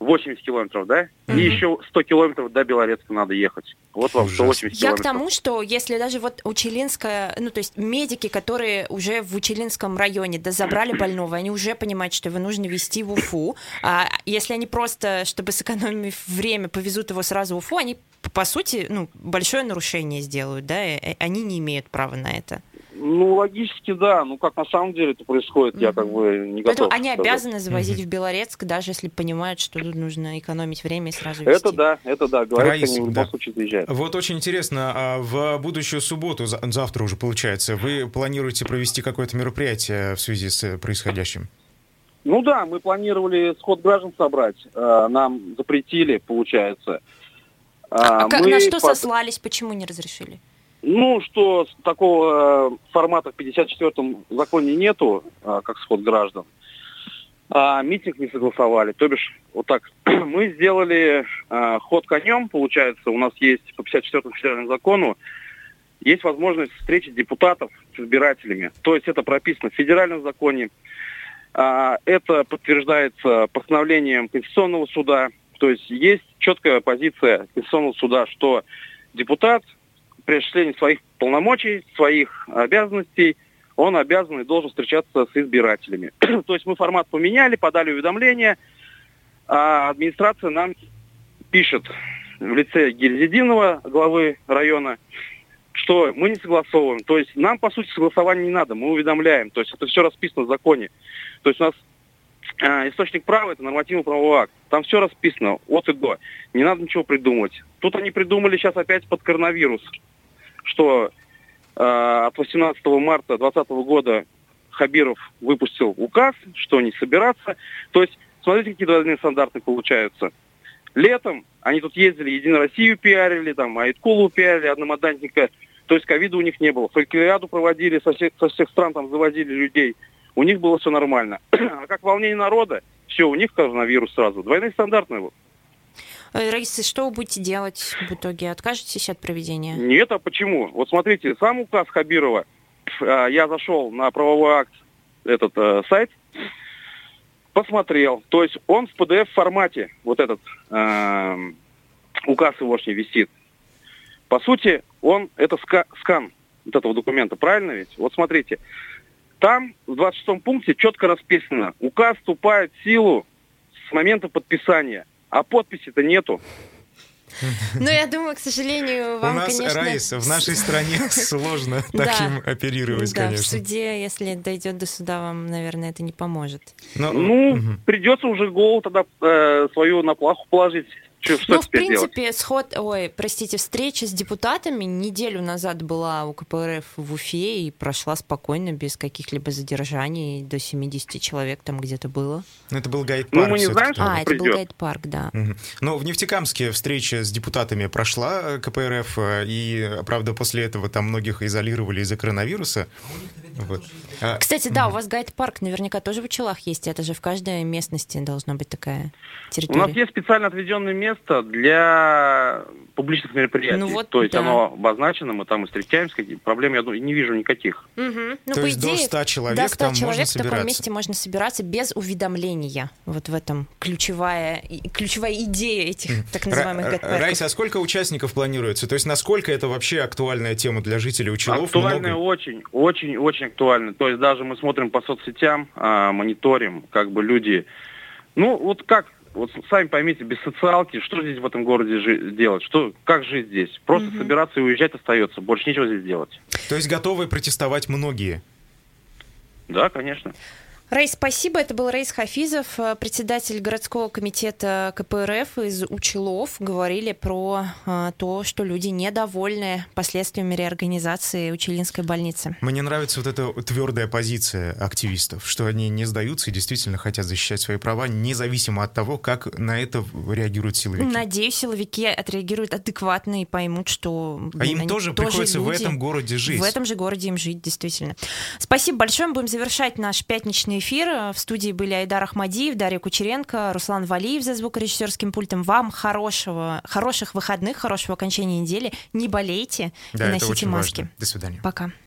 80 километров, да? И еще 100 километров до Белорецка надо ехать. Вот вам 180 Я к километров. тому, что если даже вот Учелинская, ну то есть медики, которые уже в Учелинском районе да, забрали больного, они уже понимают, что его нужно везти в Уфу. А если они просто, чтобы сэкономив время, повезут его сразу в Уфу, они по сути, ну, большое нарушение сделают, да, и они не имеют права на это. Ну, логически, да. Ну, как на самом деле это происходит, я как бы не Поэтому готов они сказать. обязаны завозить в Белорецк, даже если понимают, что тут нужно экономить время и сразу везти. Это да, это да. Говорят, Раис, они в любом да. случае заезжают. Вот очень интересно, а в будущую субботу, за- завтра уже получается, вы планируете провести какое-то мероприятие в связи с происходящим? Ну да, мы планировали сход граждан собрать. Э, Нам запретили, получается. А А как- мы на что под- сослались, почему не разрешили? Ну, что такого э, формата в 54-м законе нету, э, как сход граждан. А митинг не согласовали. То бишь, вот так, мы сделали э, ход конем, получается, у нас есть по 54-му федеральному закону, есть возможность встречи депутатов с избирателями. То есть это прописано в федеральном законе, а, это подтверждается постановлением Конституционного суда. То есть есть четкая позиция Конституционного суда, что депутат при осуществлении своих полномочий, своих обязанностей, он обязан и должен встречаться с избирателями. То есть мы формат поменяли, подали уведомление, а администрация нам пишет в лице Гильзединова, главы района, что мы не согласовываем. То есть нам, по сути, согласования не надо, мы уведомляем. То есть это все расписано в законе. То есть у нас э, источник права – это нормативно-правовой акт. Там все расписано от и до. Не надо ничего придумывать. Тут они придумали сейчас опять под коронавирус, что э, от 18 марта 2020 года Хабиров выпустил указ, что не собираться. То есть, смотрите, какие двойные стандарты получаются. Летом они тут ездили, Единую Россию пиарили, там, Айткулу пиарили, одномандатника. То есть ковида у них не было. Фольклориаду проводили, со всех, со всех стран там завозили людей. У них было все нормально. А как волнение народа, все, у них коронавирус сразу. Двойные стандарты. Э, Раиса, что вы будете делать в итоге? Откажетесь от проведения? Нет, а почему? Вот смотрите, сам указ Хабирова, а, я зашел на правовой акт, этот э, сайт, посмотрел. То есть он в PDF формате, вот этот эм, указ егошний висит. По сути, он, это ска- скан вот этого документа, правильно ведь? Вот смотрите, там в 26 пункте четко расписано, указ вступает в силу с момента подписания, а подписи-то нету. Ну, я думаю, к сожалению, вам, У нас, конечно... Раиса, в нашей стране сложно Да. таким оперировать, Да, в конечно. суде, если дойдет до суда, вам, наверное, это не поможет. Ну, придется уже голову тогда э, свою на плаху положить Что, что Ну, в делать? принципе, сход, ой, простите, встреча с депутатами неделю назад была у КПРФ в Уфе и прошла спокойно, без каких-либо задержаний, до 70 человек там где-то было. Ну, это был Ну, гайд-парк. мы не знаем, что А, это был гайд-парк, да. Мгм. Но в Нефтекамске встреча с депутатами прошла э, КПРФ, э, и, правда, после этого там многих изолировали из-за коронавируса. Вот. А, Кстати, да, у вас гайд-парк наверняка тоже в Учелах есть. Это же в каждой местности должна быть такая У территория. нас есть специально отведенное место для публичных мероприятий. Ну вот, То есть да. оно обозначено, мы там и встречаемся, какие проблем я не вижу никаких. Мгм. Ну, То по есть до идее, 100 человек до 100 там можно человек в таком собираться? месте можно собираться без уведомления. Вот в этом ключевая, ключевая идея этих так называемых гайд-парков. Райса, а сколько участников планируется? То есть насколько это вообще актуальная тема для жителей Учелов? Актуально Много? очень, очень, очень актуально. То есть даже мы смотрим по соцсетям, а, мониторим, как бы люди... Ну, вот как, вот сами поймите, без социалки, что здесь в этом городе жи- делать? Что, как жить здесь? Просто собираться и уезжать остается. Больше нечего здесь делать. То есть готовы протестовать многие? Да, конечно. Рейс, спасибо. Это был Рейс Хафизов, э, председатель городского комитета КПРФ из Учелов. Говорили про э, то, что люди недовольны последствиями реорганизации Учелинской больницы. Мне нравится вот эта твердая позиция активистов, что они не сдаются и действительно хотят защищать свои права, независимо от того, как на это реагируют силовики. Надеюсь, силовики отреагируют адекватно и поймут, что... А блин, им они тоже приходится в люди. этом городе жить. В этом же городе им жить, действительно. Спасибо большое. Мы будем завершать наш пятничный эфир. В студии были Айдар Ахмадиев, Дарья Кучеренко, Руслан Валиев за звукорежиссерским пультом. Вам хорошего, хороших выходных, хорошего окончания недели. Не болейте Да, и носите маски. важно. До свидания. Пока.